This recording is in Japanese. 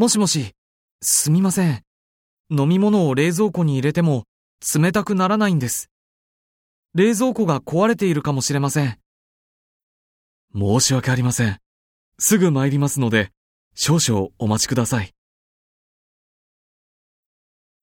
もしもし、すみません。飲み物を冷蔵庫に入れても冷たくならないんです。冷蔵庫が壊れているかもしれません。申し訳ありません。すぐ参りますので、少々お待ちください。